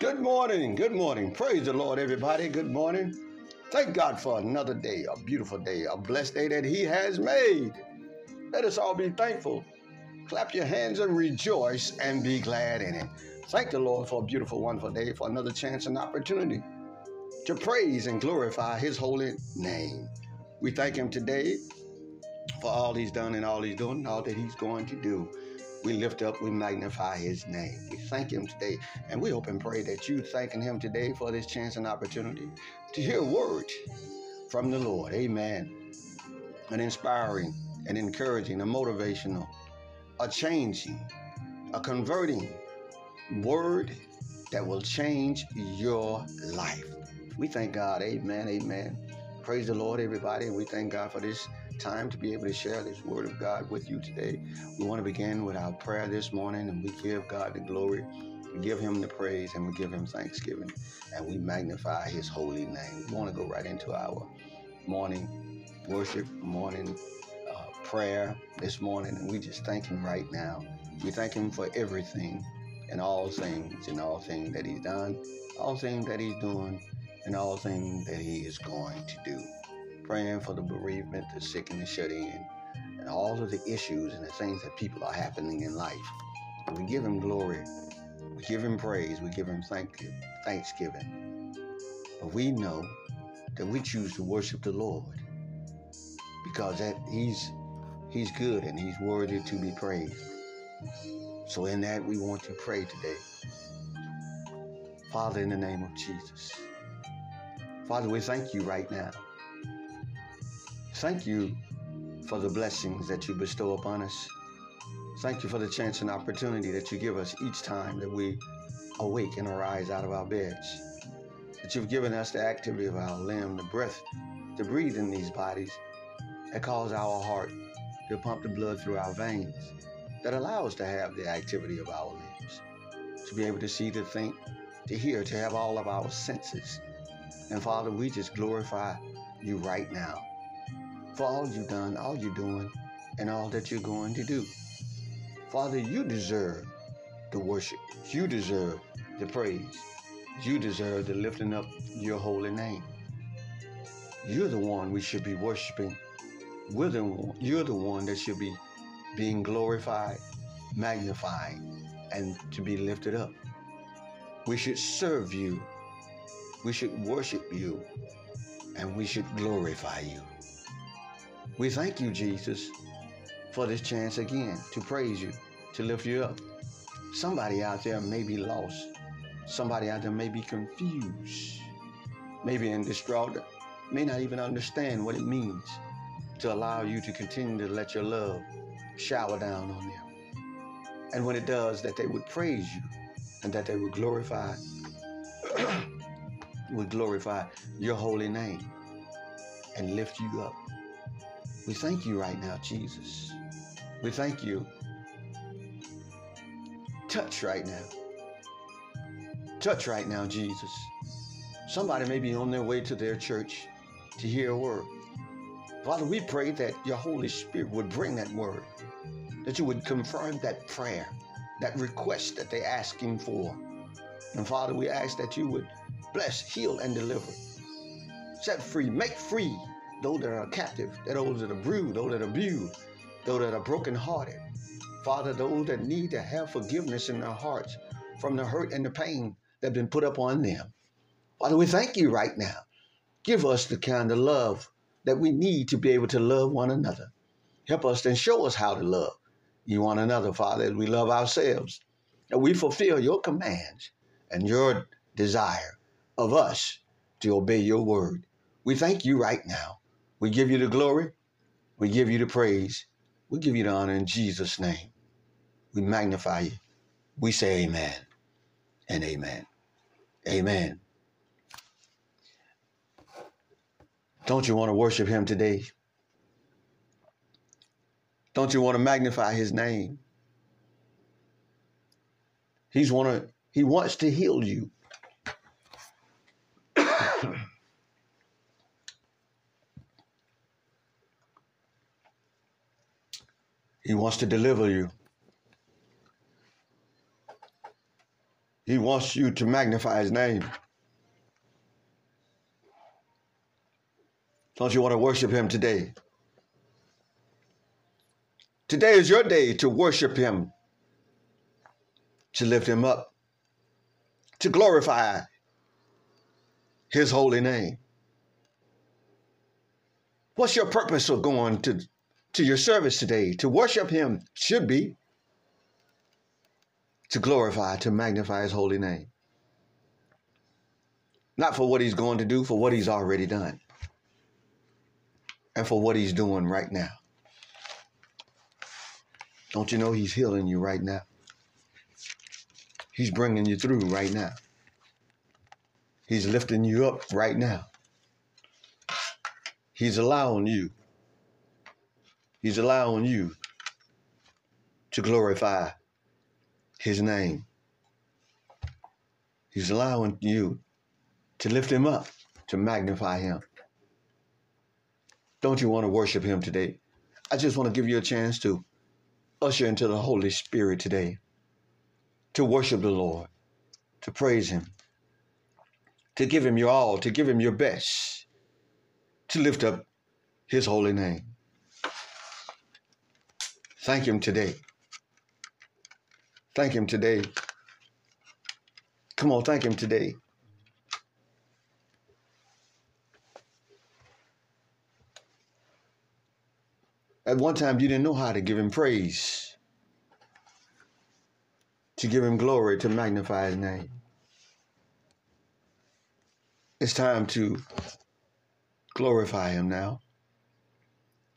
Good morning. Good morning. Praise the Lord, everybody. Good morning. Thank God for another day, a beautiful day, a blessed day that He has made. Let us all be thankful. Clap your hands and rejoice and be glad in it. Thank the Lord for a beautiful, wonderful day, for another chance and opportunity to praise and glorify His holy name. We thank Him today for all He's done and all He's doing, and all that He's going to do. We lift up, we magnify his name. We thank him today. And we hope and pray that you thanking him today for this chance and opportunity to hear a word from the Lord. Amen. An inspiring, an encouraging, a motivational, a changing, a converting word that will change your life. We thank God. Amen. Amen. Praise the Lord, everybody. We thank God for this time to be able to share this word of God with you today. We want to begin with our prayer this morning and we give God the glory. We give him the praise and we give him thanksgiving and we magnify his holy name. We want to go right into our morning worship, morning uh, prayer this morning, and we just thank him right now. We thank him for everything and all things and all things that he's done, all things that he's doing, and all things that he is going to do praying for the bereavement, the sick and the shut in, and all of the issues and the things that people are happening in life. We give him glory. We give him praise. We give him thank you, thanksgiving. But we know that we choose to worship the Lord because that he's he's good and he's worthy to be praised. So in that we want to pray today. Father, in the name of Jesus. Father, we thank you right now Thank you for the blessings that you bestow upon us. Thank you for the chance and opportunity that you give us each time that we awake and arise out of our beds. That you've given us the activity of our limb, the breath to breathe in these bodies that cause our heart to pump the blood through our veins, that allow us to have the activity of our limbs, to be able to see, to think, to hear, to have all of our senses. And Father, we just glorify you right now for all you've done, all you're doing, and all that you're going to do. Father, you deserve the worship. You deserve the praise. You deserve the lifting up your holy name. You're the one we should be worshiping. We're the one, you're the one that should be being glorified, magnified, and to be lifted up. We should serve you. We should worship you. And we should glorify you. We thank you, Jesus, for this chance again to praise you, to lift you up. Somebody out there may be lost. Somebody out there may be confused, maybe in distraught, may not even understand what it means to allow you to continue to let your love shower down on them. And when it does, that they would praise you and that they would glorify would glorify your holy name and lift you up. We thank you right now, Jesus. We thank you. Touch right now. Touch right now, Jesus. Somebody may be on their way to their church to hear a word. Father, we pray that your Holy Spirit would bring that word, that you would confirm that prayer, that request that they're asking for. And Father, we ask that you would bless, heal, and deliver. Set free, make free those that are captive, those that are bruised, those that are abused, those that are brokenhearted. Father, those that need to have forgiveness in their hearts from the hurt and the pain that have been put upon them. Father, we thank you right now. Give us the kind of love that we need to be able to love one another. Help us and show us how to love you one another, Father, as we love ourselves. And we fulfill your commands and your desire of us to obey your word. We thank you right now we give you the glory. We give you the praise. We give you the honor in Jesus' name. We magnify you. We say amen and amen. Amen. Don't you want to worship him today? Don't you want to magnify his name? He's want to, he wants to heal you. He wants to deliver you. He wants you to magnify his name. Don't you want to worship him today? Today is your day to worship him, to lift him up, to glorify his holy name. What's your purpose of going to, to your service today? To worship him should be to glorify, to magnify his holy name. Not for what he's going to do, for what he's already done and for what he's doing right now. Don't you know he's healing you right now? He's bringing you through right now. He's lifting you up right now. He's allowing you. He's allowing you to glorify his name. He's allowing you to lift him up, to magnify him. Don't you want to worship him today? I just want to give you a chance to usher into the Holy Spirit today, to worship the Lord, to praise him, to give him your all, to give him your best, to lift up his holy name. Thank him today. Thank him today. Come on, thank him today. At one time, you didn't know how to give him praise, to give him glory, to magnify his name. It's time to glorify him now,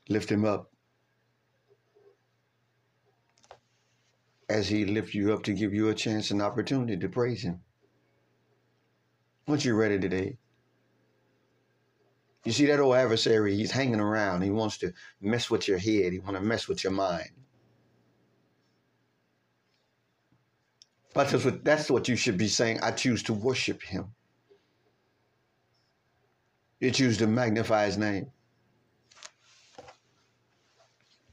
lift him up. As he lifts you up to give you a chance and opportunity to praise him. Once you're ready today, you see that old adversary, he's hanging around. He wants to mess with your head. He wants to mess with your mind. But that's what, that's what you should be saying. I choose to worship him. You choose to magnify his name.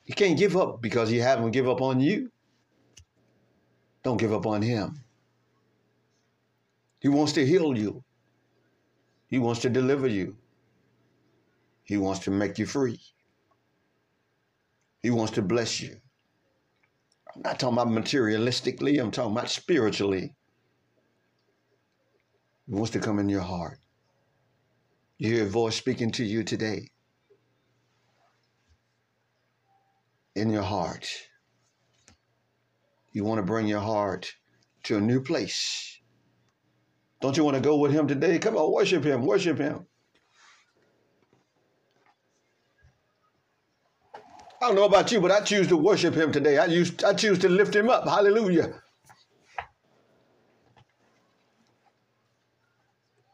You can't give up because he haven't give up on you. Don't give up on him. He wants to heal you. He wants to deliver you. He wants to make you free. He wants to bless you. I'm not talking about materialistically, I'm talking about spiritually. He wants to come in your heart. You hear a voice speaking to you today. In your heart. You want to bring your heart to a new place. Don't you want to go with him today? Come on, worship him, worship him. I don't know about you, but I choose to worship him today. I, use, I choose to lift him up. Hallelujah.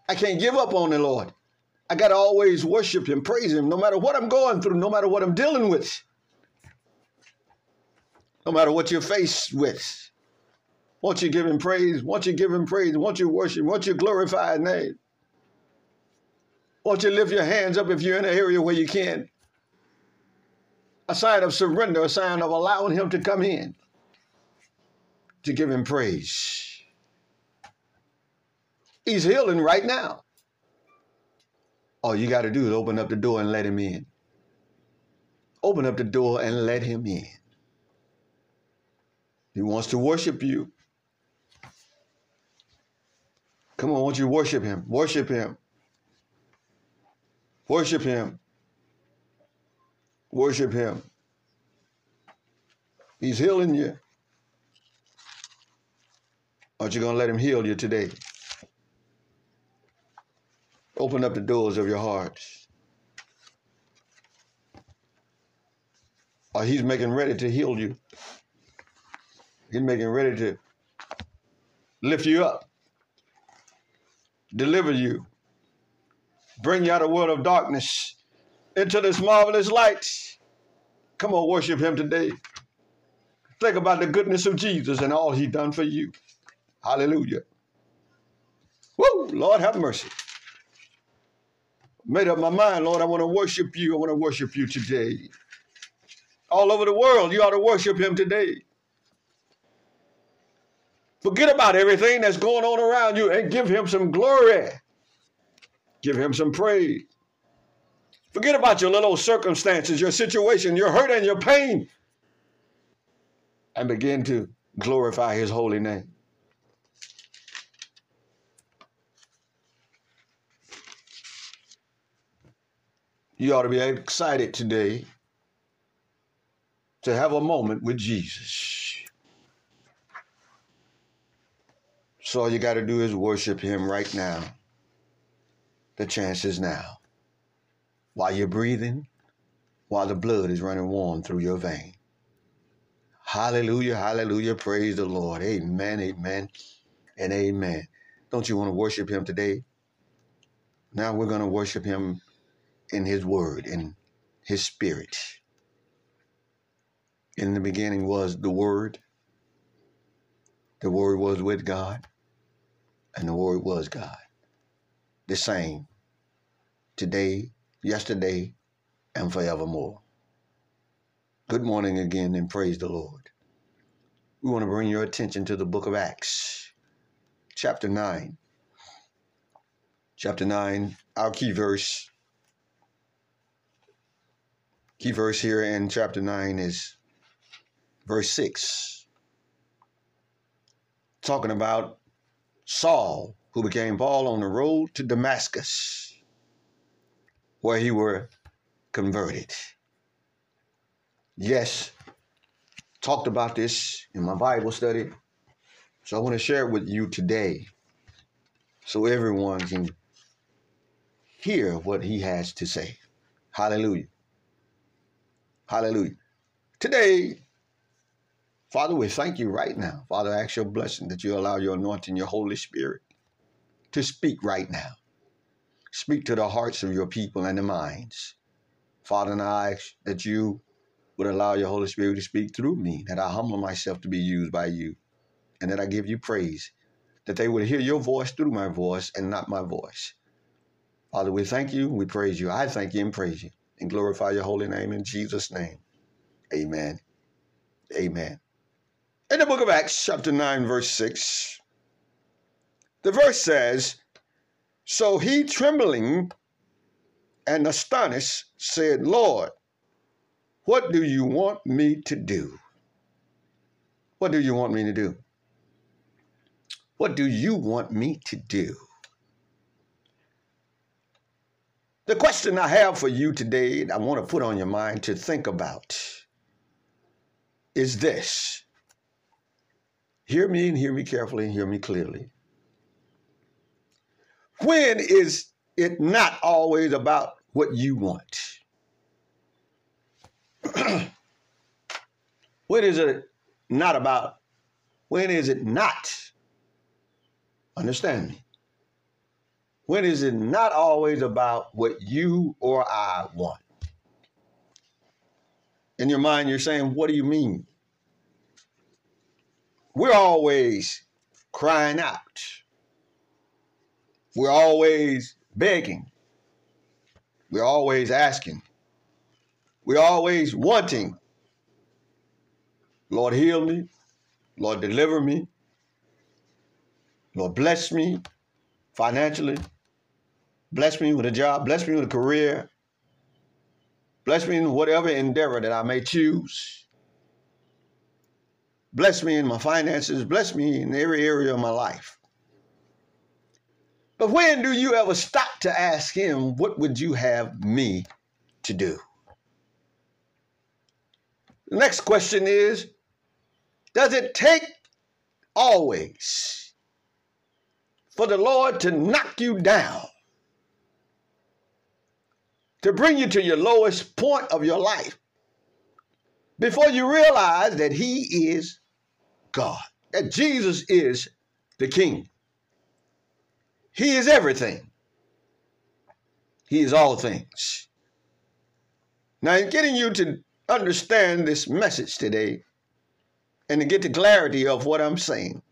I can't give up on the Lord. I got to always worship him, praise him, no matter what I'm going through, no matter what I'm dealing with, no matter what you're faced with. Once you give him praise, once you give him praise, once you worship, once you glorify his name, once you lift your hands up if you're in an area where you can a sign of surrender, a sign of allowing him to come in to give him praise. He's healing right now. All you got to do is open up the door and let him in. Open up the door and let him in. He wants to worship you. Come on, won't you worship him? Worship him. Worship him. Worship him. He's healing you. Aren't you going to let him heal you today? Open up the doors of your hearts. Or he's making ready to heal you. He's making ready to lift you up, deliver you, bring you out of the world of darkness into this marvelous light. Come on, worship him today. Think about the goodness of Jesus and all he done for you. Hallelujah. Woo, Lord have mercy. Made up my mind, Lord, I want to worship you. I want to worship you today. All over the world, you ought to worship him today. Forget about everything that's going on around you and give him some glory. Give him some praise. Forget about your little circumstances, your situation, your hurt and your pain, and begin to glorify his holy name. You ought to be excited today to have a moment with Jesus. So all you got to do is worship him right now. The chance is now. While you're breathing, while the blood is running warm through your vein. Hallelujah, hallelujah. Praise the Lord. Amen, amen, and amen. Don't you want to worship him today? Now we're going to worship him in his word, in his spirit. In the beginning was the word. The word was with God and the word was God. The same today, yesterday, and forevermore. Good morning again and praise the Lord. We want to bring your attention to the book of Acts, chapter 9. Chapter 9, our key verse. Key verse here in chapter 9 is verse 6. Talking about Saul, who became Paul on the road to Damascus, where he were converted. Yes, talked about this in my Bible study. So I want to share it with you today so everyone can hear what he has to say. Hallelujah. Hallelujah. Today, Father, we thank you right now. Father, I ask your blessing that you allow your anointing, your Holy Spirit to speak right now. Speak to the hearts of your people and the minds. Father, and I ask that you would allow your Holy Spirit to speak through me, that I humble myself to be used by you, and that I give you praise, that they would hear your voice through my voice and not my voice. Father, we thank you, we praise you. I thank you and praise you, and glorify your holy name in Jesus' name. Amen. Amen. In the book of Acts, chapter 9, verse 6, the verse says, So he trembling and astonished said, Lord, what do you want me to do? What do you want me to do? What do you want me to do? The question I have for you today, I want to put on your mind to think about, is this Hear me and hear me carefully and hear me clearly. When is it not always about what you want? when is it not about? When is it not? Understand me. When is it not always about what you or I want? In your mind, you're saying, What do you mean? We're always crying out. We're always begging. We're always asking. We're always wanting. Lord, heal me. Lord, deliver me. Lord, bless me financially. Bless me with a job. Bless me with a career. Bless me in whatever endeavor that I may choose. Bless me in my finances. Bless me in every area of my life. But when do you ever stop to ask him, what would you have me to do? The next question is, does it take always for the Lord to knock you down, to bring you to your lowest point of your life, before you realize that he is God, that Jesus is the King. He is everything. He is all things. Now, in getting you to understand this message today and to get the clarity of what I'm saying,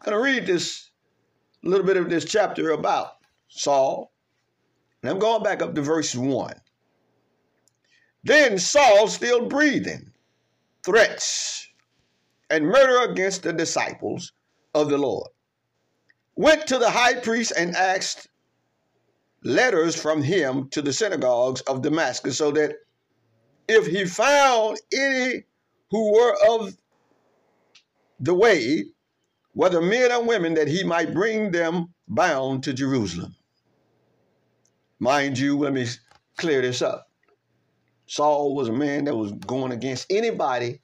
I'm going to read this little bit of this chapter about Saul. And I'm going back up to verse 1. Then Saul, still breathing threats and murder against the disciples of the Lord. Went to the high priest and asked letters from him to the synagogues of Damascus, so that if he found any who were of the way, whether men or women, that he might bring them bound to Jerusalem. Mind you, let me clear this up. Saul was a man that was going against anybody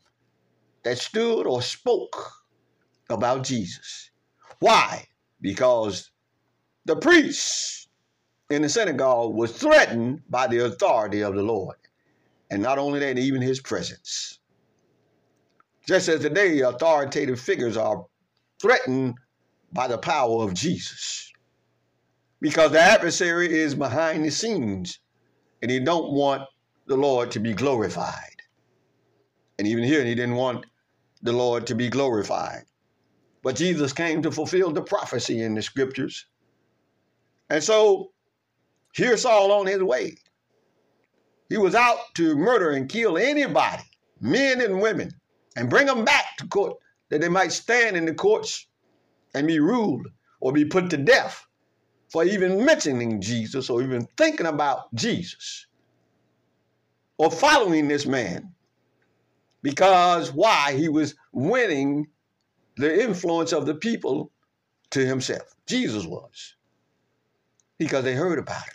that stood or spoke about Jesus. Why? Because the priests in the synagogue was threatened by the authority of the Lord. And not only that, even his presence. Just as today, authoritative figures are threatened by the power of Jesus. Because the adversary is behind the scenes and he don't want the Lord to be glorified. And even here, he didn't want the Lord to be glorified. But Jesus came to fulfill the prophecy in the scriptures. And so here's Saul on his way. He was out to murder and kill anybody, men and women, and bring them back to court that they might stand in the courts and be ruled or be put to death for even mentioning Jesus or even thinking about Jesus or following this man. Because why? He was winning the influence of the people to himself. Jesus was. Because they heard about him.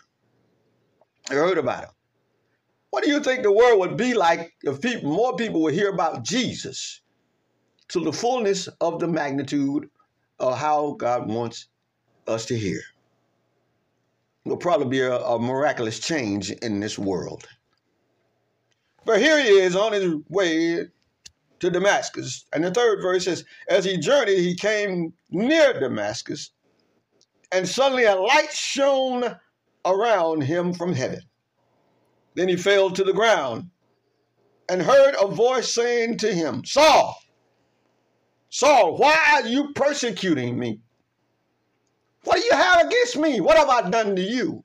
They heard about him. What do you think the world would be like if people, more people would hear about Jesus to the fullness of the magnitude of how God wants us to hear? Will probably be a, a miraculous change in this world. But here he is on his way to Damascus. And the third verse says, As he journeyed, he came near Damascus, and suddenly a light shone around him from heaven. Then he fell to the ground and heard a voice saying to him, Saul, Saul, why are you persecuting me? What do you have against me? What have I done to you?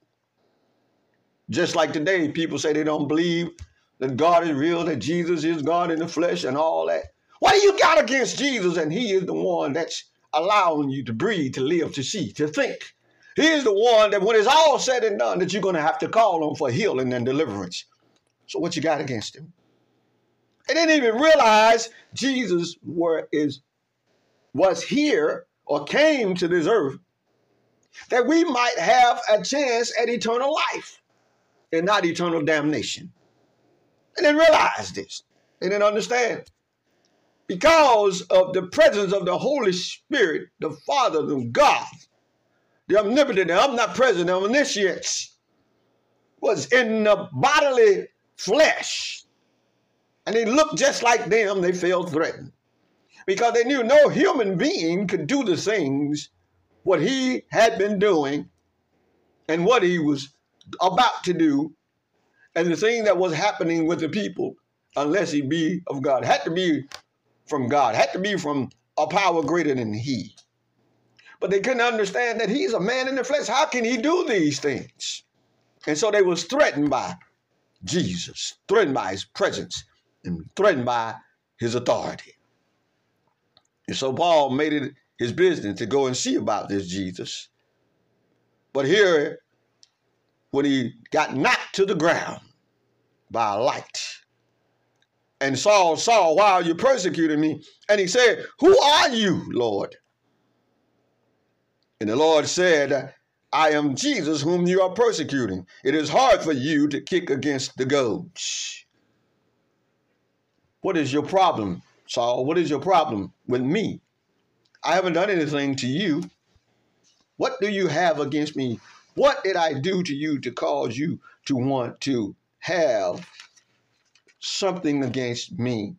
Just like today, people say they don't believe that God is real, that Jesus is God in the flesh and all that. What do you got against Jesus? And he is the one that's allowing you to breathe, to live, to see, to think. He is the one that when it's all said and done, that you're going to have to call on for healing and deliverance. So what you got against him? They didn't even realize Jesus were, is, was here or came to this earth that we might have a chance at eternal life and not eternal damnation. They didn't realize this. They didn't understand. Because of the presence of the Holy Spirit, the Father, the God, the omnipotent, the omnipresent, the omniscience, was in the bodily flesh. And they looked just like them, they felt threatened. Because they knew no human being could do the things what he had been doing and what he was about to do and the thing that was happening with the people, unless he be of God, had to be from God, had to be from a power greater than he. But they couldn't understand that he's a man in the flesh. How can he do these things? And so they was threatened by Jesus, threatened by his presence, and threatened by his authority. And so Paul made it his business to go and see about this Jesus. But here when he got knocked to the ground by light. And Saul, why are you persecuting me? And he said, Who are you, Lord? And the Lord said, I am Jesus whom you are persecuting. It is hard for you to kick against the goads. What is your problem, Saul? What is your problem with me? I haven't done anything to you. What do you have against me? What did I do to you to cause you to want to have something against me?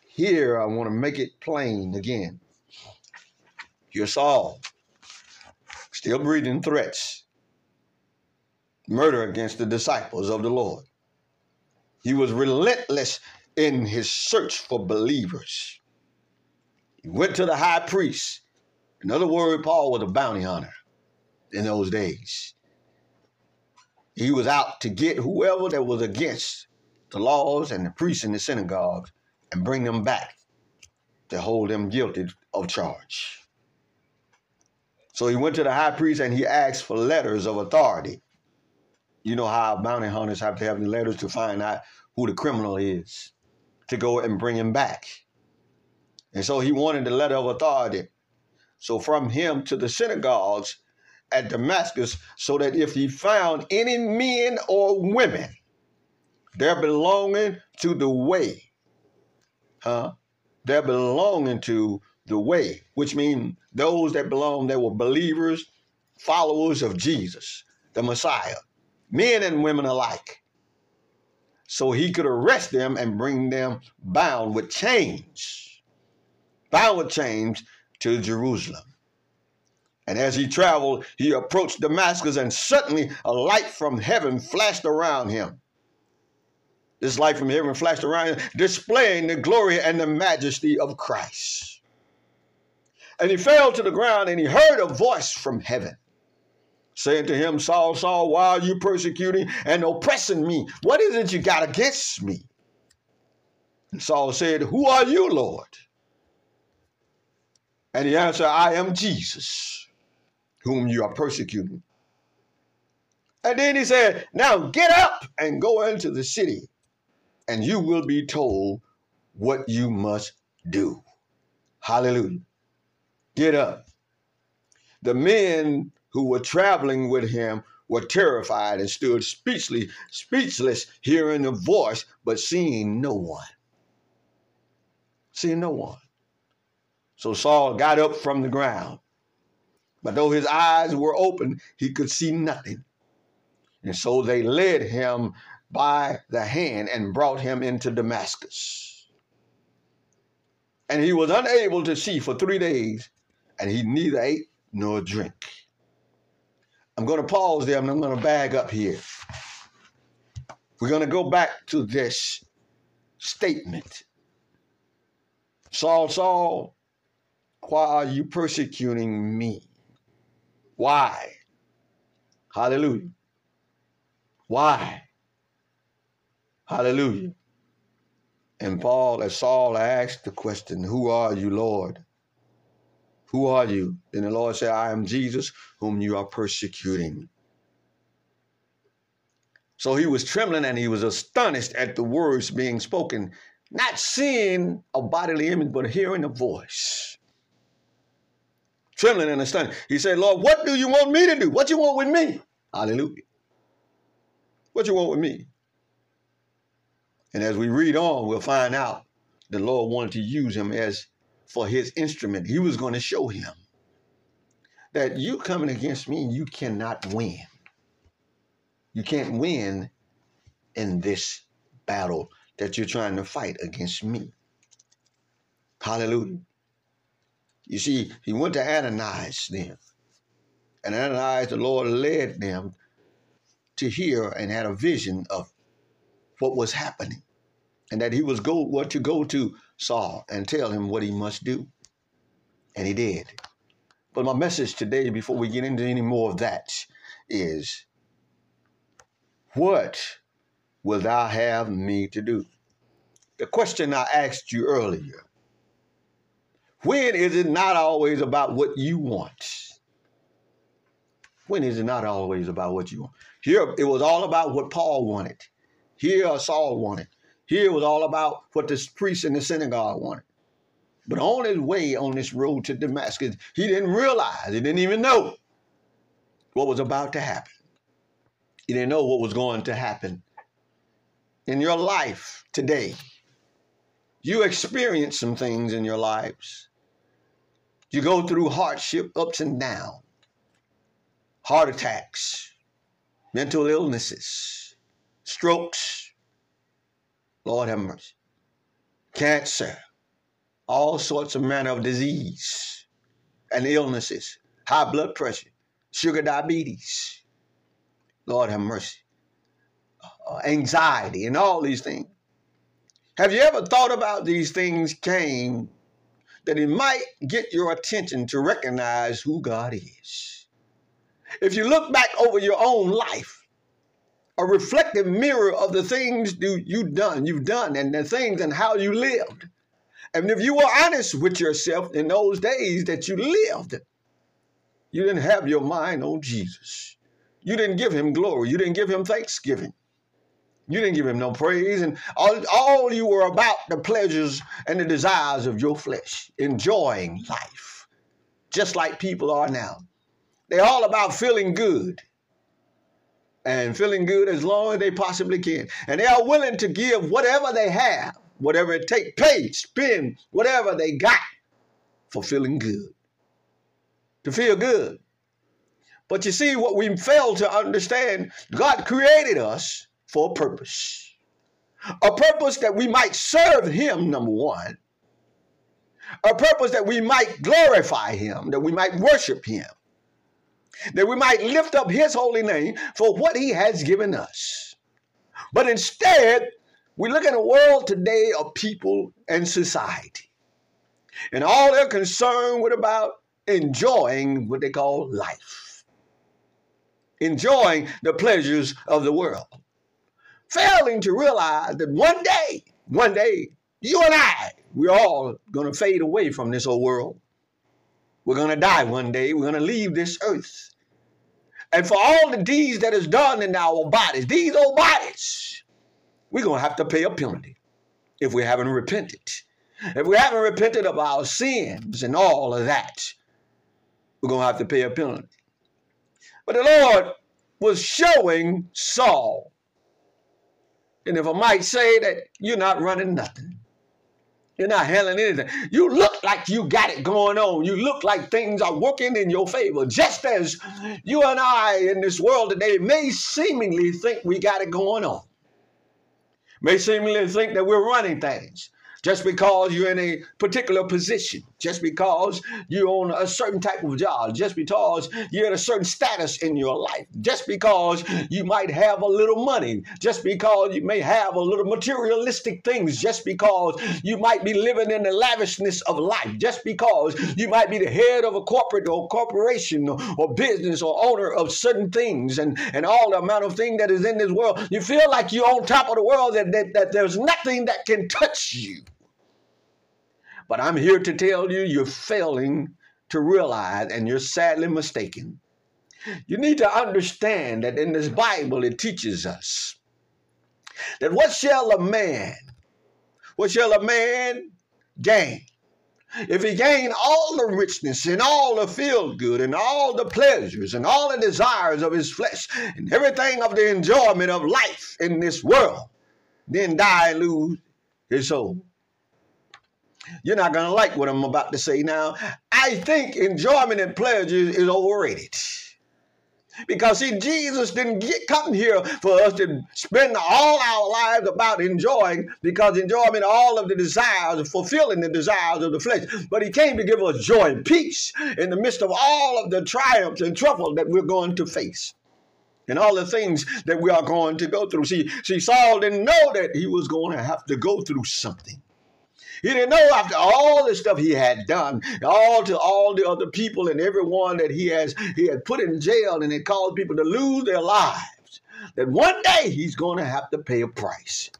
Here, I want to make it plain again. You're Saul, still breathing threats, murder against the disciples of the Lord. He was relentless in his search for believers. He went to the high priest. In other words, Paul was a bounty hunter in those days. He was out to get whoever that was against the laws and the priests in the synagogues and bring them back to hold them guilty of charge. So he went to the high priest and he asked for letters of authority. You know how bounty hunters have to have the letters to find out who the criminal is to go and bring him back. And so he wanted the letter of authority. So from him to the synagogues at Damascus, so that if he found any men or women they're belonging to the way, huh? They're belonging to the way, which means those that belong, they were believers, followers of Jesus, the Messiah, men and women alike. So he could arrest them and bring them bound with chains, bound with chains to Jerusalem. And as he traveled, he approached Damascus, and suddenly a light from heaven flashed around him. This light from heaven flashed around him, displaying the glory and the majesty of Christ. And he fell to the ground, and he heard a voice from heaven saying to him, Saul, Saul, why are you persecuting and oppressing me? What is it you got against me? And Saul said, Who are you, Lord? And he answered, I am Jesus whom you are persecuting. And then he said, Now get up and go into the city, and you will be told what you must do. Hallelujah. Get up. The men who were traveling with him were terrified and stood speechless, speechless, hearing the voice, but seeing no one. Seeing no one. So Saul got up from the ground but though his eyes were open, he could see nothing. And so they led him by the hand and brought him into Damascus. And he was unable to see for three days, and he neither ate nor drank. I'm going to pause there and I'm going to bag up here. We're going to go back to this statement. Saul, Saul, why are you persecuting me? Why? Hallelujah. Why? Hallelujah. And Paul, as Saul asked the question, Who are you, Lord? Who are you? Then the Lord said, I am Jesus, whom you are persecuting. So he was trembling and he was astonished at the words being spoken, not seeing a bodily image, but hearing a voice trembling and astonished. He said, Lord, what do you want me to do? What you want with me? Hallelujah. What you want with me? And as we read on, we'll find out the Lord wanted to use him as for his instrument. He was going to show him that you coming against me, you cannot win. You can't win in this battle that you're trying to fight against me. Hallelujah. You see, he went to Ananias then. And Ananias, the Lord led them to hear and had a vision of what was happening. And that he was go what to go to Saul and tell him what he must do. And he did. But my message today, before we get into any more of that, is what will thou have me to do? The question I asked you earlier when is it not always about what you want? When is it not always about what you want? Here, it was all about what Paul wanted. Here, Saul wanted. Here, it was all about what the priests in the synagogue wanted. But on his way on this road to Damascus, he didn't realize, he didn't even know what was about to happen. He didn't know what was going to happen in your life today. You experience some things in your lives you go through hardship, ups and downs, heart attacks, mental illnesses, strokes. Lord have mercy. Cancer, all sorts of manner of disease and illnesses, high blood pressure, sugar diabetes. Lord have mercy. Uh, anxiety and all these things. Have you ever thought about these things came that it might get your attention to recognize who God is. If you look back over your own life, a reflective mirror of the things you've done, you've done, and the things and how you lived, And if you were honest with yourself in those days that you lived, you didn't have your mind on Jesus. You didn't give him glory. You didn't give him thanksgiving. You didn't give him no praise. And all, all you were about the pleasures and the desires of your flesh, enjoying life, just like people are now. They're all about feeling good and feeling good as long as they possibly can. And they are willing to give whatever they have, whatever it takes, pay, spend whatever they got for feeling good, to feel good. But you see, what we fail to understand, God created us for a purpose. A purpose that we might serve Him, number one. A purpose that we might glorify Him, that we might worship Him that we might lift up his holy name for what he has given us. But instead, we look at a world today of people and society. And all they're concerned with about enjoying what they call life. Enjoying the pleasures of the world. Failing to realize that one day, one day, you and I, we're all going to fade away from this old world. We're going to die one day. We're going to leave this earth. And for all the deeds that is done in our bodies, these old bodies, we're going to have to pay a penalty if we haven't repented. If we haven't repented of our sins and all of that, we're going to have to pay a penalty. But the Lord was showing Saul, and if I might say that you're not running nothing. You're not handling anything. You look like you got it going on. You look like things are working in your favor. Just as you and I in this world today may seemingly think we got it going on, may seemingly think that we're running things just because you're in a particular position, just because you own a certain type of job, just because you're in a certain status in your life, just because you might have a little money, just because you may have a little materialistic things, just because you might be living in the lavishness of life, just because you might be the head of a corporate or corporation or, or business or owner of certain things and, and all the amount of thing that is in this world, you feel like you're on top of the world, that, that, that there's nothing that can touch you. But I'm here to tell you, you're failing to realize, and you're sadly mistaken. You need to understand that in this Bible, it teaches us that what shall a man, what shall a man gain? If he gain all the richness and all the feel good and all the pleasures and all the desires of his flesh and everything of the enjoyment of life in this world, then die and lose his soul. You're not going to like what I'm about to say now. I think enjoyment and pleasure is overrated. Because see, Jesus didn't get come here for us to spend all our lives about enjoying, because enjoyment, all of the desires, fulfilling the desires of the flesh. But he came to give us joy and peace in the midst of all of the triumphs and trouble that we're going to face. And all the things that we are going to go through. See, see, Saul didn't know that he was going to have to go through something. He didn't know after all the stuff he had done, all to all the other people and everyone that he has he had put in jail and it caused people to lose their lives. That one day he's going to have to pay a price.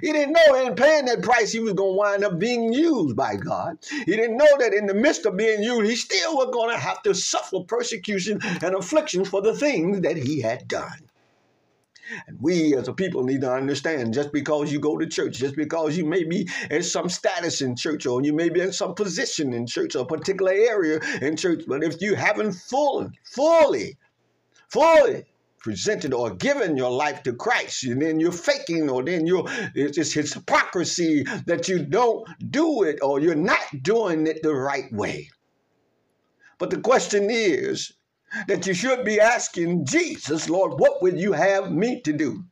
He didn't know in paying that price he was going to wind up being used by God. He didn't know that in the midst of being used, he still was going to have to suffer persecution and affliction for the things that he had done. And we as a people need to understand just because you go to church, just because you may be in some status in church or you may be in some position in church or a particular area in church, but if you haven't fully, fully, fully presented or given your life to Christ, and then you're faking, or then you're it's, it's hypocrisy that you don't do it or you're not doing it the right way. But the question is, that you should be asking Jesus, Lord, what would you have me to do?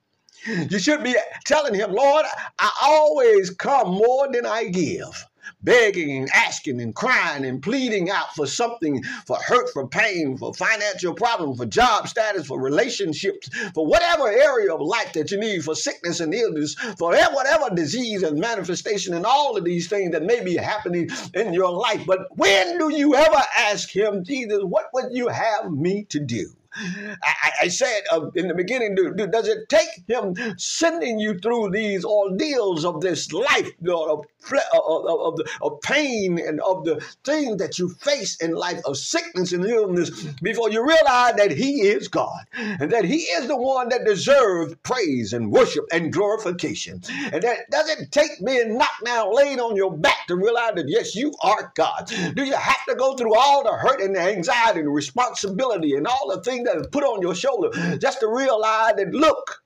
You should be telling him, Lord, I always come more than I give begging and asking and crying and pleading out for something, for hurt, for pain, for financial problem, for job status, for relationships, for whatever area of life that you need, for sickness and illness, for whatever disease and manifestation and all of these things that may be happening in your life. But when do you ever ask him, Jesus, what would you have me to do? I, I said uh, in the beginning, do, do, does it take him sending you through these ordeals of this life, know, of, of, of, of, pain and of the things that you face in life of sickness and illness before you realize that he is God and that he is the one that deserves praise and worship and glorification. And that doesn't take being knocked down, laid on your back to realize that yes, you are God. Do you have to go through all the hurt and the anxiety and the responsibility and all the things put on your shoulder just to realize that look,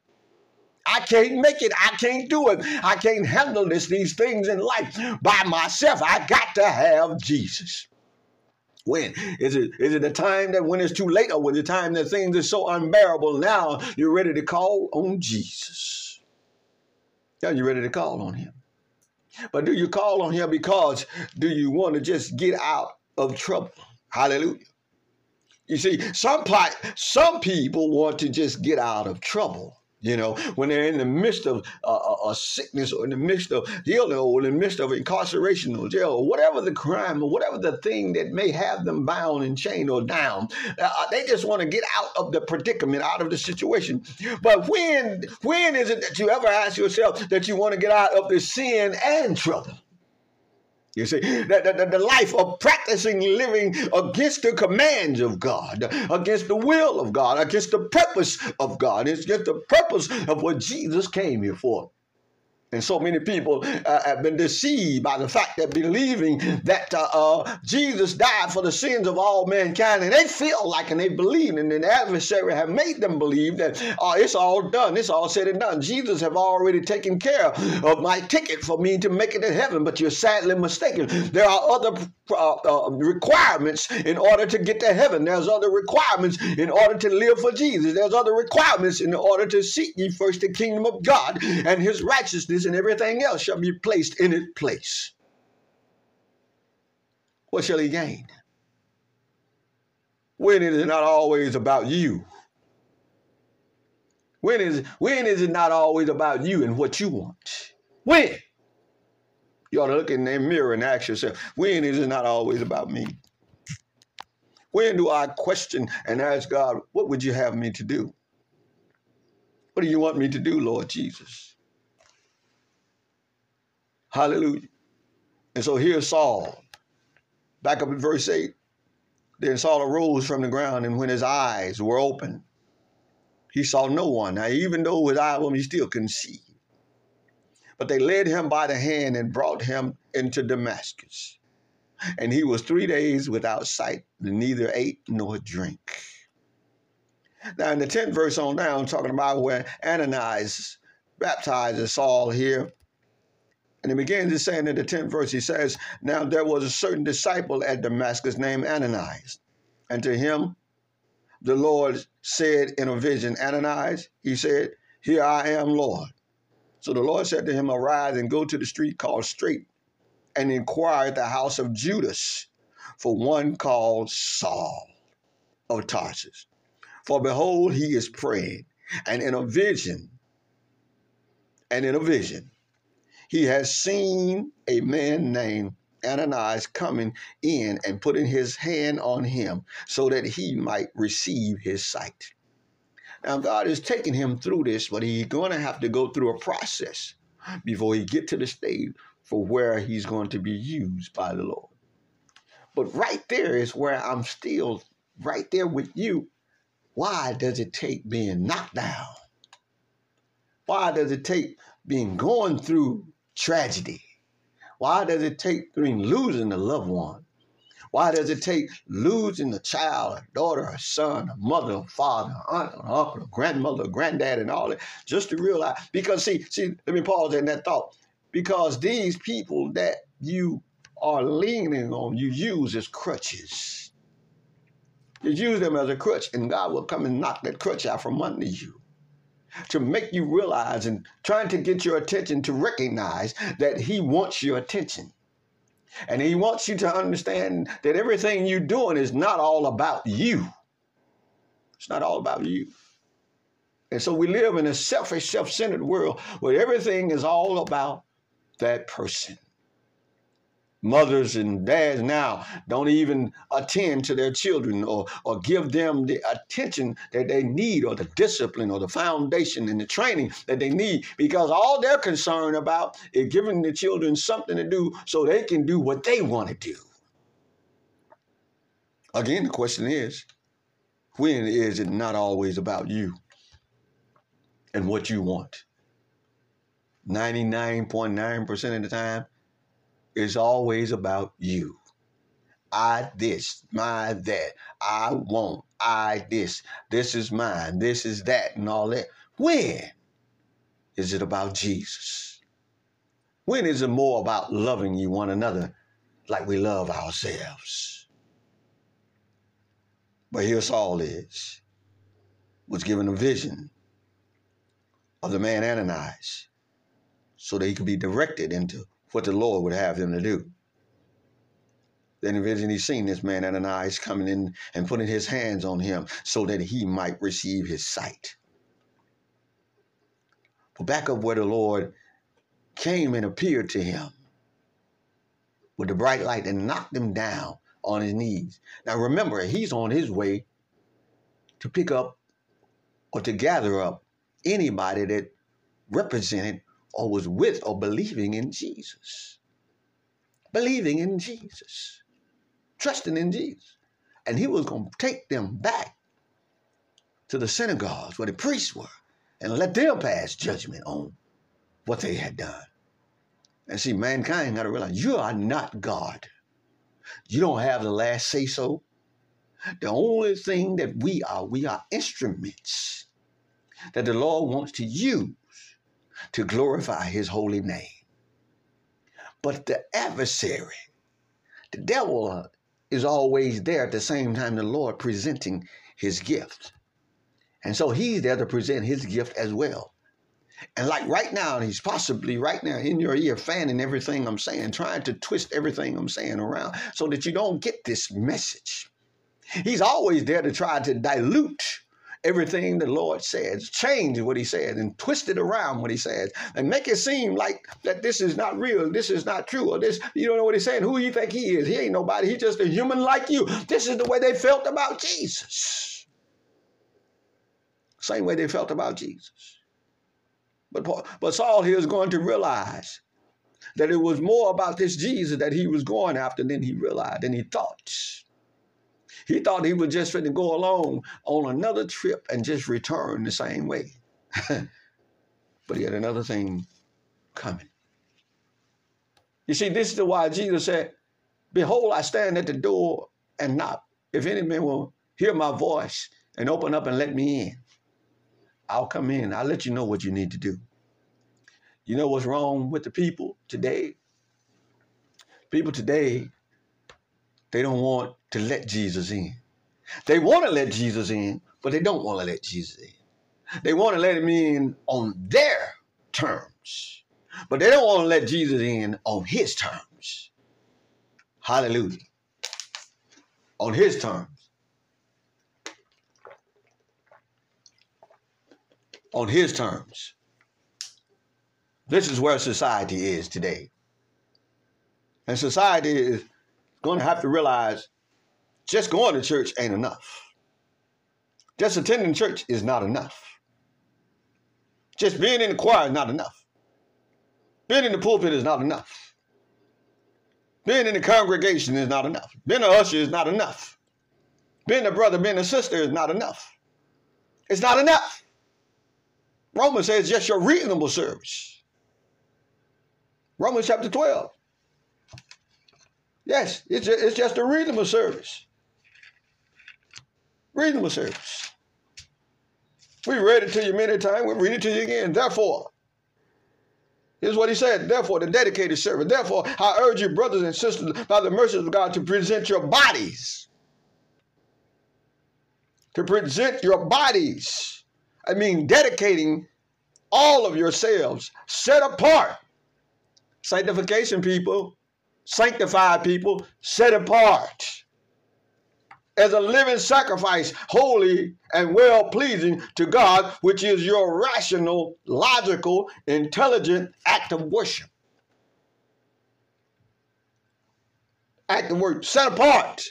I can't make it. I can't do it. I can't handle this, these things in life by myself. I got to have Jesus. When is it? Is it the time that when it's too late, or when the time that things are so unbearable? Now you're ready to call on Jesus. Now you're ready to call on Him. But do you call on Him because do you want to just get out of trouble? Hallelujah. You see, some some people want to just get out of trouble. You know, when they're in the midst of uh, a sickness or in the midst of healing or in the midst of incarceration or jail or whatever the crime or whatever the thing that may have them bound and chained or down, uh, they just want to get out of the predicament, out of the situation. But when when is it that you ever ask yourself that you want to get out of the sin and trouble? You see, the, the, the, life of practicing living against the commands of God, against the will of God, against the purpose of God, it's against the purpose of what Jesus came here for. And so many people uh, have been deceived by the fact that believing that uh, uh, Jesus died for the sins of all mankind, and they feel like and they believe, and the adversary have made them believe that uh, it's all done, it's all said and done. Jesus have already taken care of my ticket for me to make it to heaven, but you're sadly mistaken. There are other uh, uh, requirements in order to get to heaven. There's other requirements in order to live for Jesus. There's other requirements in order to seek ye first the kingdom of God and His righteousness and everything else shall be placed in its place. What shall he gain? When is it not always about you? When is when is it not always about you and what you want? When? You ought to look in the mirror and ask yourself, when is it not always about me? When do I question and ask God, what would you have me to do? What do you want me to do, Lord Jesus? Hallelujah. And so here's Saul. Back up in verse 8. Then Saul arose from the ground, and when his eyes were open, he saw no one. Now, even though his eyes were, he still couldn't see. But they led him by the hand and brought him into Damascus. And he was three days without sight, neither ate nor drink. Now, in the 10th verse on down, talking about where Ananias baptizes Saul here, and he begins his saying in the 10th verse, he says, Now there was a certain disciple at Damascus named Ananias. And to him the Lord said in a vision, Ananias, he said, Here I am, Lord. So the Lord said to him, Arise and go to the street called Straight and inquire at the house of Judas for one called Saul of Tarsus. For behold, he is praying, and in a vision, and in a vision, he has seen a man named Ananias coming in and putting his hand on him so that he might receive his sight. Now, God is taking him through this, but he's going to have to go through a process before he get to the stage for where he's going to be used by the Lord. But right there is where I'm still right there with you. Why does it take being knocked down? Why does it take being going through tragedy? Why does it take losing a loved one? Why does it take losing a child, a daughter, a son, a mother, a father, aunt, an uncle, a grandmother, a granddad, and all that, just to realize? Because see, see, let me pause in that thought. Because these people that you are leaning on, you use as crutches. You use them as a crutch, and God will come and knock that crutch out from under you to make you realize and trying to get your attention to recognize that he wants your attention. And he wants you to understand that everything you're doing is not all about you. It's not all about you. And so we live in a selfish, self centered world where everything is all about that person. Mothers and dads now don't even attend to their children or, or give them the attention that they need or the discipline or the foundation and the training that they need because all they're concerned about is giving the children something to do so they can do what they want to do. Again, the question is when is it not always about you and what you want? 99.9% of the time, it's always about you. I this, my that, I want, I this, this is mine, this is that, and all that. When is it about Jesus? When is it more about loving you one another like we love ourselves? But here Saul is, was given a vision of the man Ananias so that he could be directed into what the Lord would have him to do. Then he seen this man Ananias coming in and putting his hands on him so that he might receive his sight. But back up where the Lord came and appeared to him with the bright light and knocked him down on his knees. Now remember, he's on his way to pick up or to gather up anybody that represented or was with or believing in Jesus. Believing in Jesus. Trusting in Jesus. And he was going to take them back to the synagogues where the priests were and let them pass judgment on what they had done. And see, mankind got to realize you are not God. You don't have the last say so. The only thing that we are, we are instruments that the Lord wants to use to glorify his holy name. But the adversary, the devil, is always there at the same time the Lord presenting his gift. And so he's there to present his gift as well. And like right now, he's possibly right now in your ear, fanning everything I'm saying, trying to twist everything I'm saying around so that you don't get this message. He's always there to try to dilute everything the Lord says, change what he says, and twist it around what he says and make it seem like that this is not real, this is not true, or this, you don't know what he's saying. Who you think he is? He ain't nobody. He's just a human like you. This is the way they felt about Jesus. Same way they felt about Jesus. But, Paul, but Saul here is going to realize that it was more about this Jesus that he was going after than he realized, than he thought. He thought he was just going to go along on another trip and just return the same way. but he had another thing coming. You see, this is why Jesus said, Behold, I stand at the door and knock. If any man will hear my voice and open up and let me in, I'll come in. I'll let you know what you need to do. You know what's wrong with the people today? People today they don't want to let Jesus in. They want to let Jesus in, but they don't want to let Jesus in. They want to let him in on their terms, but they don't want to let Jesus in on his terms. Hallelujah. On his terms. On his terms. This is where society is today. And society is going to have to realize just going to church ain't enough. Just attending church is not enough. Just being in the choir is not enough. Being in the pulpit is not enough. Being in the congregation is not enough. Being a usher is not enough. Being a brother, being a sister is not enough. It's not enough. Romans says just your reasonable service. Romans chapter 12. Yes, it's, a, it's just a reasonable service. Reasonable service. We read it to you many times. We read it to you again. Therefore, here's what he said. Therefore, the dedicated servant. Therefore, I urge you, brothers and sisters, by the mercy of God, to present your bodies. To present your bodies. I mean, dedicating all of yourselves, set apart. Sanctification, people, sanctified people, set apart as a living sacrifice, holy and well pleasing to God, which is your rational, logical, intelligent act of worship. Act of worship, set apart.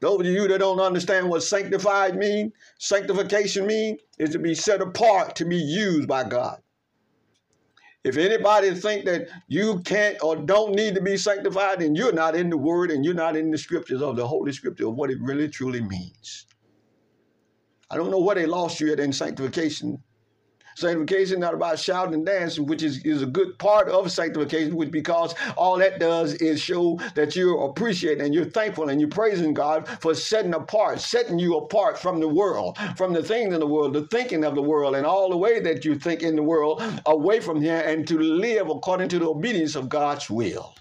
Those of you that don't understand what sanctified mean, sanctification mean, is to be set apart to be used by God. If anybody think that you can't or don't need to be sanctified, then you're not in the word and you're not in the scriptures of the Holy Scripture of what it really truly means. I don't know what they lost you at in sanctification Sanctification not about shouting and dancing, which is, is a good part of sanctification, which because all that does is show that you're appreciating and you're thankful and you're praising God for setting apart, setting you apart from the world, from the things in the world, the thinking of the world, and all the way that you think in the world, away from here, and to live according to the obedience of God's will.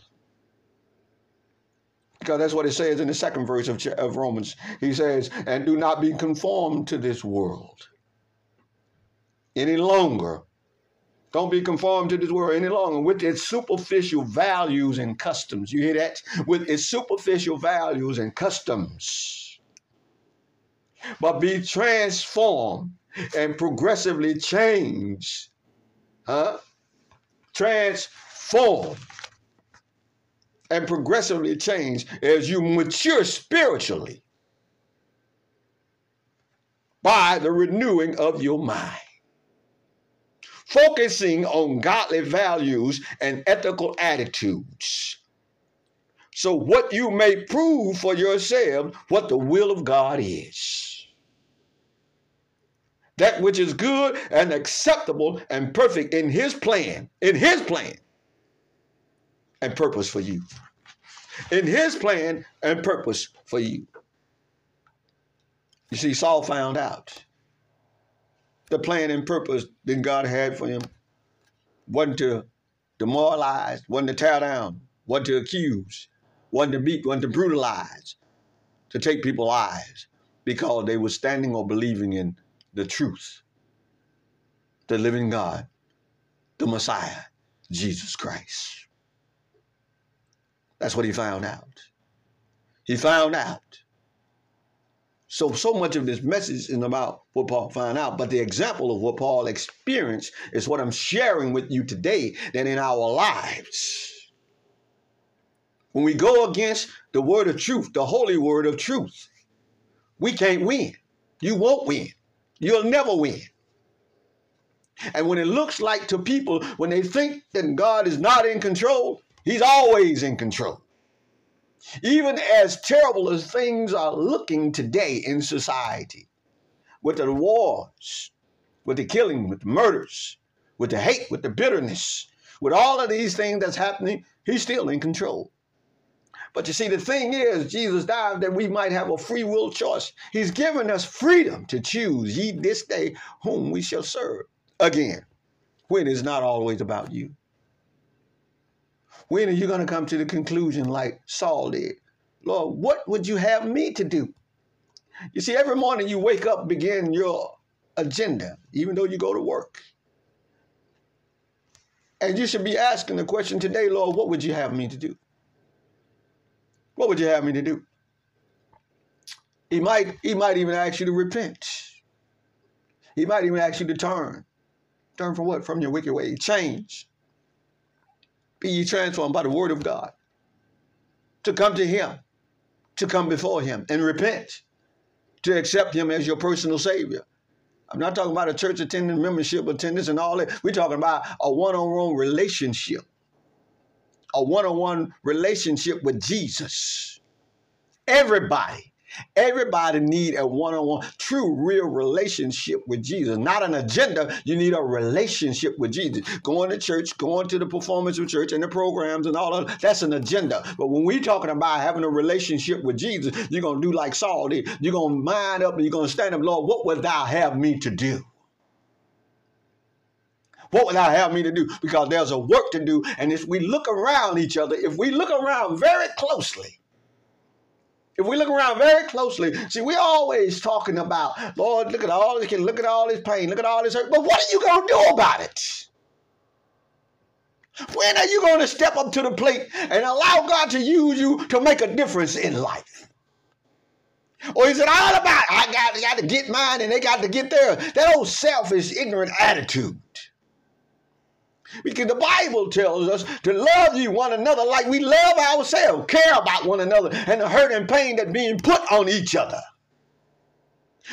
Because that's what it says in the second verse of, of Romans. He says, and do not be conformed to this world any longer. Don't be conformed to this world any longer with its superficial values and customs. You hear that? With its superficial values and customs. But be transformed and progressively changed. Huh? Transform and progressively change as you mature spiritually by the renewing of your mind focusing on godly values and ethical attitudes. So, what you may prove for yourself what the will of God is. That which is good and acceptable and perfect in His plan, in His plan and purpose for you. In His plan and purpose for you. You see, Saul found out the plan and purpose that God had for him wasn't to demoralize, wasn't to tear down, wasn't to accuse, wasn't to beat, wasn't to brutalize, to take people's lives because they were standing or believing in the truth, the living God, the Messiah, Jesus Christ. That's what he found out. He found out so, so much of this message is about what Paul found out, but the example of what Paul experienced is what I'm sharing with you today that in our lives. When we go against the word of truth, the holy word of truth, we can't win. You won't win. You'll never win. And when it looks like to people, when they think that God is not in control, He's always in control. Even as terrible as things are looking today in society, with the wars, with the killing, with the murders, with the hate, with the bitterness, with all of these things that's happening, he's still in control. But you see, the thing is, Jesus died that we might have a free will choice. He's given us freedom to choose ye this day whom we shall serve. Again, when it's not always about you. When are you going to come to the conclusion like Saul did? Lord, what would you have me to do? You see, every morning you wake up, begin your agenda, even though you go to work. And you should be asking the question today, Lord, what would you have me to do? What would you have me to do? He might, he might even ask you to repent. He might even ask you to turn. Turn from what? From your wicked way. Change. Be ye transformed by the word of God. To come to him, to come before him and repent, to accept him as your personal savior. I'm not talking about a church attendance, membership attendance, and all that. We're talking about a one on one relationship, a one on one relationship with Jesus. Everybody Everybody need a one-on-one, true, real relationship with Jesus. Not an agenda. You need a relationship with Jesus. Going to church, going to the performance of church and the programs and all of that, that's an agenda. But when we're talking about having a relationship with Jesus, you're to do like Saul did. You're to mind up and you're to stand up, Lord, what would thou have me to do? What would thou have me to do? Because there's a work to do. And if we look around each other, if we look around very closely, if we look around very closely, see, we're always talking about, Lord, look at all this, look at all this pain, look at all this hurt. But what are you going to do about it? When are you going to step up to the plate and allow God to use you to make a difference in life? Or is it all about, I got, got to get mine and they got to get theirs? That old selfish, ignorant attitude. Because the Bible tells us to love you one another like we love ourselves, care about one another, and the hurt and pain that being put on each other.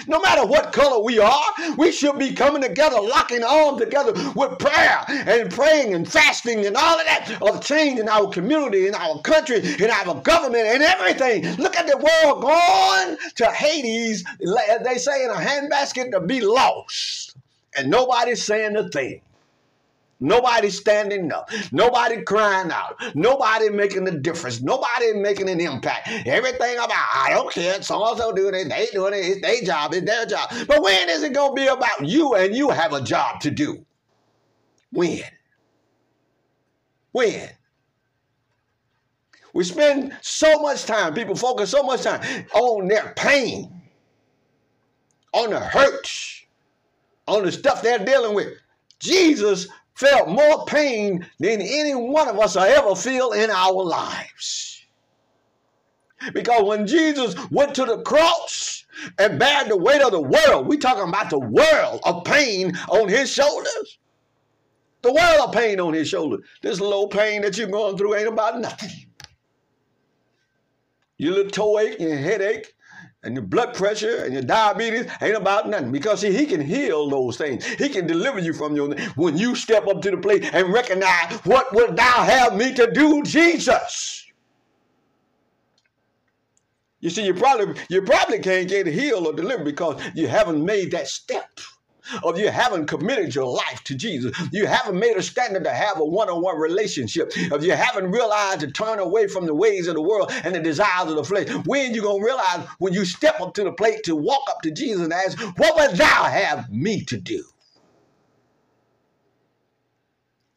No matter what color we are, we should be coming together, locking arms together with prayer and praying and fasting and all of that of change in our community, in our country, in our government, and everything. Look at the world going to Hades, they say in a handbasket to be lost. And nobody's saying a thing. Nobody standing up. Nobody crying out. Nobody making a difference. Nobody making an impact. Everything about, I don't care. So also doing it. They doing it. It's their job. It's their job. But when is it going to be about you and you have a job to do? When? When? We spend so much time, people focus so much time on their pain, on the hurts, on the stuff they're dealing with. Jesus felt more pain than any one of us will ever feel in our lives. Because when Jesus went to the cross and bared the weight of the world, we talking about the world of pain on his shoulders. The world of pain on his shoulders. This little pain that you're going through ain't about nothing. Your little toe ache, your headache, and your blood pressure and your diabetes ain't about nothing because see, he can heal those things. He can deliver you from your when you step up to the plate and recognize what would thou have me to do, Jesus. You see, you probably you probably can't get healed or delivered because you haven't made that step or you haven't committed your life to Jesus, you haven't made a standard to have a one-on-one relationship, if you haven't realized to turn away from the ways of the world and the desires of the flesh, when you gonna realize when you step up to the plate to walk up to Jesus and ask, "What would Thou have me to do?"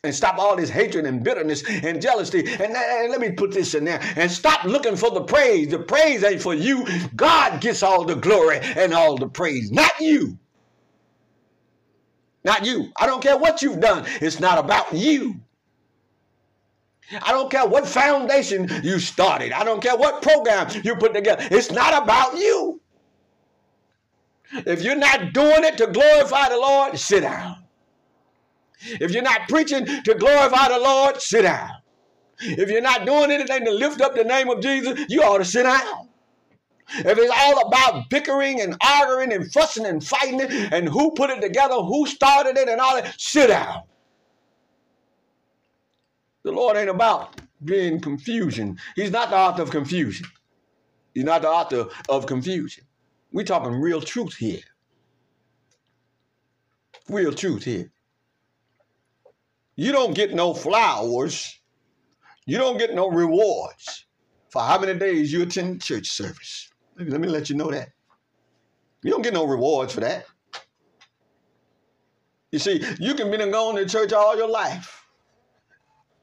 and stop all this hatred and bitterness and jealousy. And, and, let me put this in there and stop looking for the praise. The praise ain't for you. God gets all the glory and all the praise, not you. Not you. I don't care what you've done. It's not about you. I don't care what foundation you started. I don't care what program you put together. It's not about you. If you're not doing it to glorify the Lord, sit down. If you're not preaching to glorify the Lord, sit down. If you're not doing anything to lift up the name of Jesus, you ought to sit down. If it's all about bickering and arguing and fussing and fighting and who put it together, who started it and all that, sit down. The Lord ain't about being confusion. He's not the author of confusion. He's not the author of confusion. We're talking real truth here. Real truth here. You don't get no flowers. You don't get no rewards for how many days you attend church service. Let me let you know that. You don't get no rewards for that. You see, you can be going to church all your life,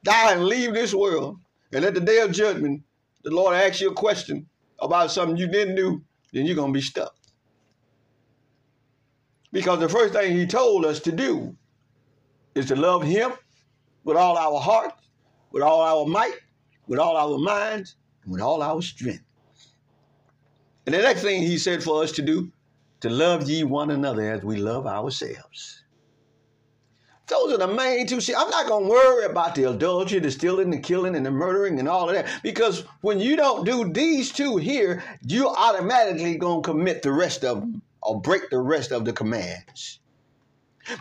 die and leave this world, and at the day of judgment, the Lord asks you a question about something you didn't do, then you're going to be stuck. Because the first thing he told us to do is to love him with all our heart, with all our might, with all our minds, and with all our strength. And the next thing he said for us to do, to love ye one another as we love ourselves. Those are the main two. See, I'm not going to worry about the adultery, the stealing, the killing, and the murdering, and all of that. Because when you don't do these two here, you're automatically going to commit the rest of them or break the rest of the commands.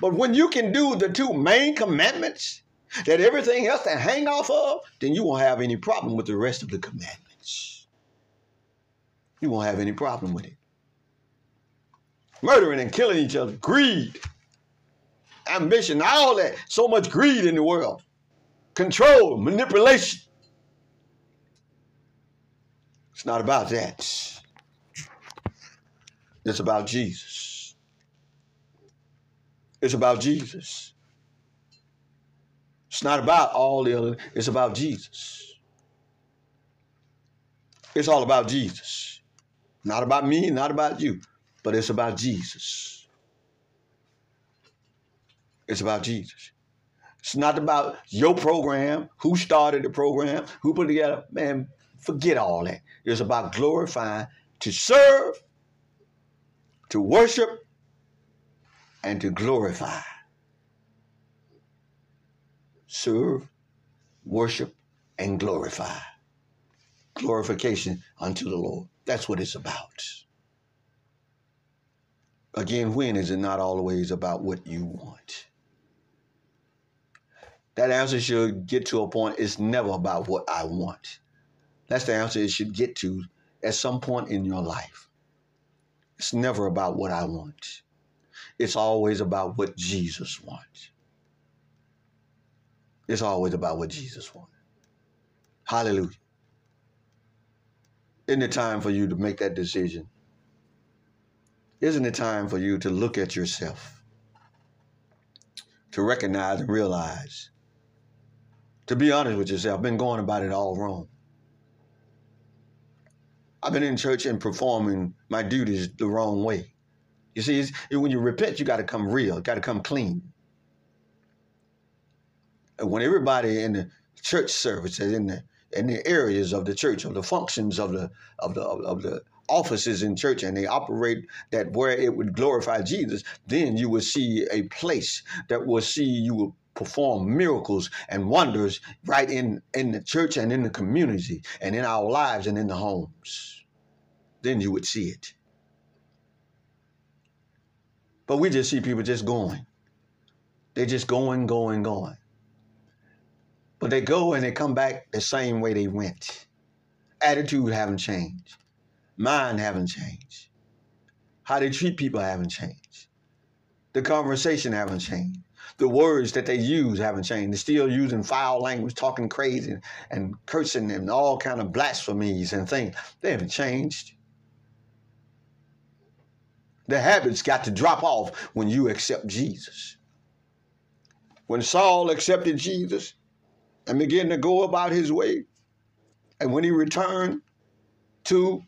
But when you can do the two main commandments that everything else that hang off of, then you won't have any problem with the rest of the commandments you won't have any problem with it. Murdering and killing each other, greed, ambition, all that. So much greed in the world. Control, manipulation. It's not about that. It's about Jesus. It's about Jesus. It's not about all the other, it's about Jesus. It's all about Jesus. Not about me, not about you, but it's about Jesus. It's about Jesus. It's not about your program, who started the program, who put together. Man, forget all that. It's about glorifying, to serve, to worship, and to glorify. serve, worship, and glorify. Glorification unto the Lord. That's what it's about. Again, when is it not always about what you want? That answer should get to a point, it's never about what I want. That's the answer it should get to at some point in your life. It's never about what I want. It's always about what Jesus wants. It's always about what Jesus wants. Hallelujah. Isn't it time for you to make that decision? Isn't it time for you to look at yourself? To recognize and realize, to be honest with yourself, I've been going about it all wrong. I've been in church and performing my duties the wrong way. You see, when you repent, you got to come real, got to come clean. And when everybody in the church service services, in the in the areas of the church, of the functions of the of the of the offices in church, and they operate that where it would glorify Jesus, then you would see a place that will see you will perform miracles and wonders right in in the church and in the community and in our lives and in the homes then you would see it. But we just see people just going. They're just going, going, going. But they go and they come back the same way they went. Attitude haven't changed. Mind haven't changed. How they treat people haven't changed. The conversation haven't changed. The words that they use haven't changed. They're still using foul language, talking crazy and, cursing and all kind of blasphemies and things. They haven't changed. The habits got to drop off when you accept Jesus. When Saul accepted Jesus and began to go about his way, and when he returned to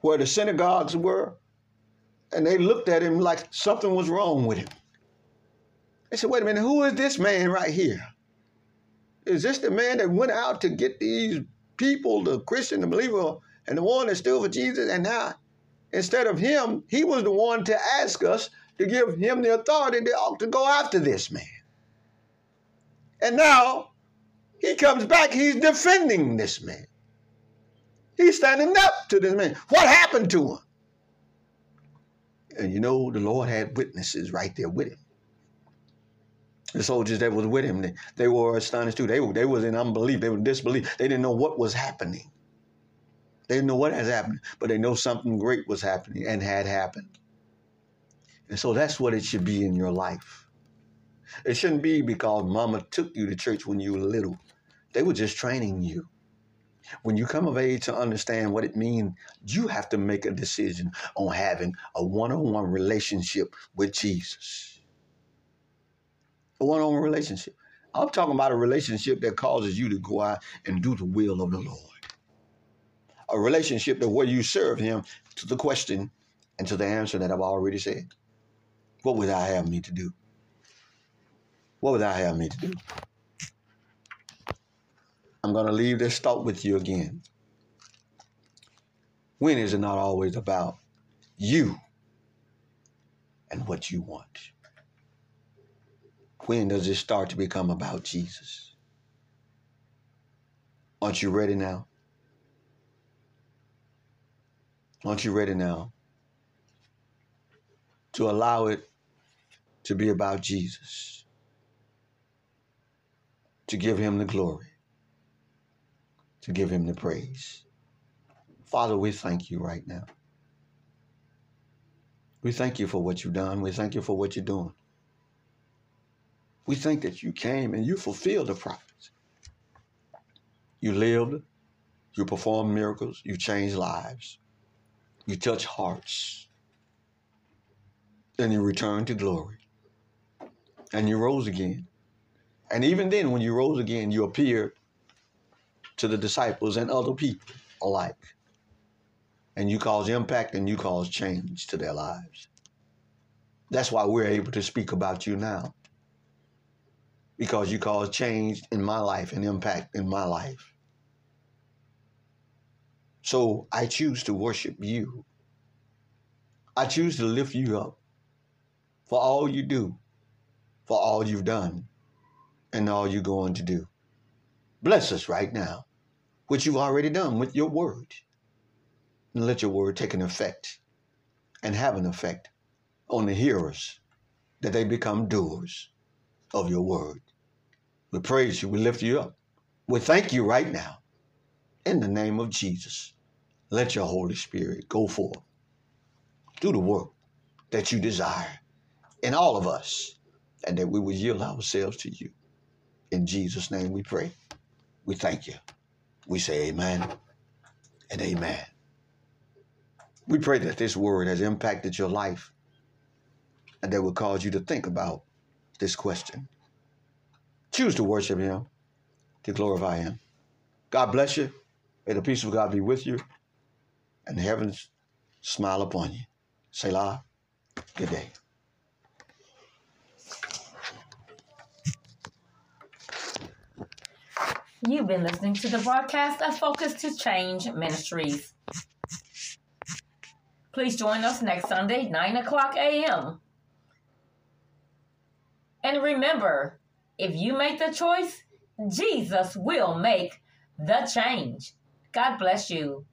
where the synagogues were, and they looked at him like something was wrong with him. They said, wait a minute, who is this man right here? Is this the man that went out to get these people, the Christian, the believer, and the one that stood for Jesus, and now Instead of him, he was the one to ask us to give him the authority to, to go after this man. And now he comes back, he's defending this man. He's standing up to this man. What happened to him? And you know, the Lord had witnesses right there with him. The soldiers that was with him, they, they were astonished too. They, they was in unbelief. They were disbelief. They didn't know what was happening. They didn't know what has happened, but they know something great was happening and had happened. And so that's what it should be in your life. It shouldn't be because mama took you to church when you were little. They were just training you. When you come of age to understand what it means, you have to make a decision on having a one on one relationship with Jesus. A one on one relationship. I'm talking about a relationship that causes you to go out and do the will of the Lord a relationship to where you serve him to the question and to the answer that I've already said. What would I have me to do? What would I have me to do? I'm going to leave this thought with you again. When is it not always about you and what you want? When does it start to become about Jesus? Aren't you ready now? Aren't you ready now to allow it to be about Jesus? To give him the glory, to give him the praise. Father, we thank you right now. We thank you for what you've done. We thank you for what you're doing. We think that you came and you fulfilled the prophets. You lived, you performed miracles, you changed lives. You touched hearts. and you returned to glory. And you rose again. And even then, when you rose again, you appeared to the disciples and other people alike. And you cause impact and you cause change to their lives. That's why we're able to speak about you now. Because you caused change in my life and impact in my life. So I choose to worship you. I choose to lift you up for all you do, for all you've done, and all you're going to do. Bless us right now, which you've already done with your word. And let your word take an effect and have an effect on the hearers, that they become doers of your word. We praise you. We lift you up. We thank you right now. In the name of Jesus, let your Holy Spirit go forth. Do the work that you desire in all of us, and that we will yield ourselves to you. In Jesus' name we pray. We thank you. We say amen and amen. We pray that this word has impacted your life and that will cause you to think about this question. Choose to worship Him, to glorify Him. God bless you. May the peace of God be with you and the heavens smile upon you. Selah. Good day. You've been listening to the broadcast of Focus to Change Ministries. Please join us next Sunday, 9 o'clock a.m. And remember, if you make the choice, Jesus will make the change. God bless you.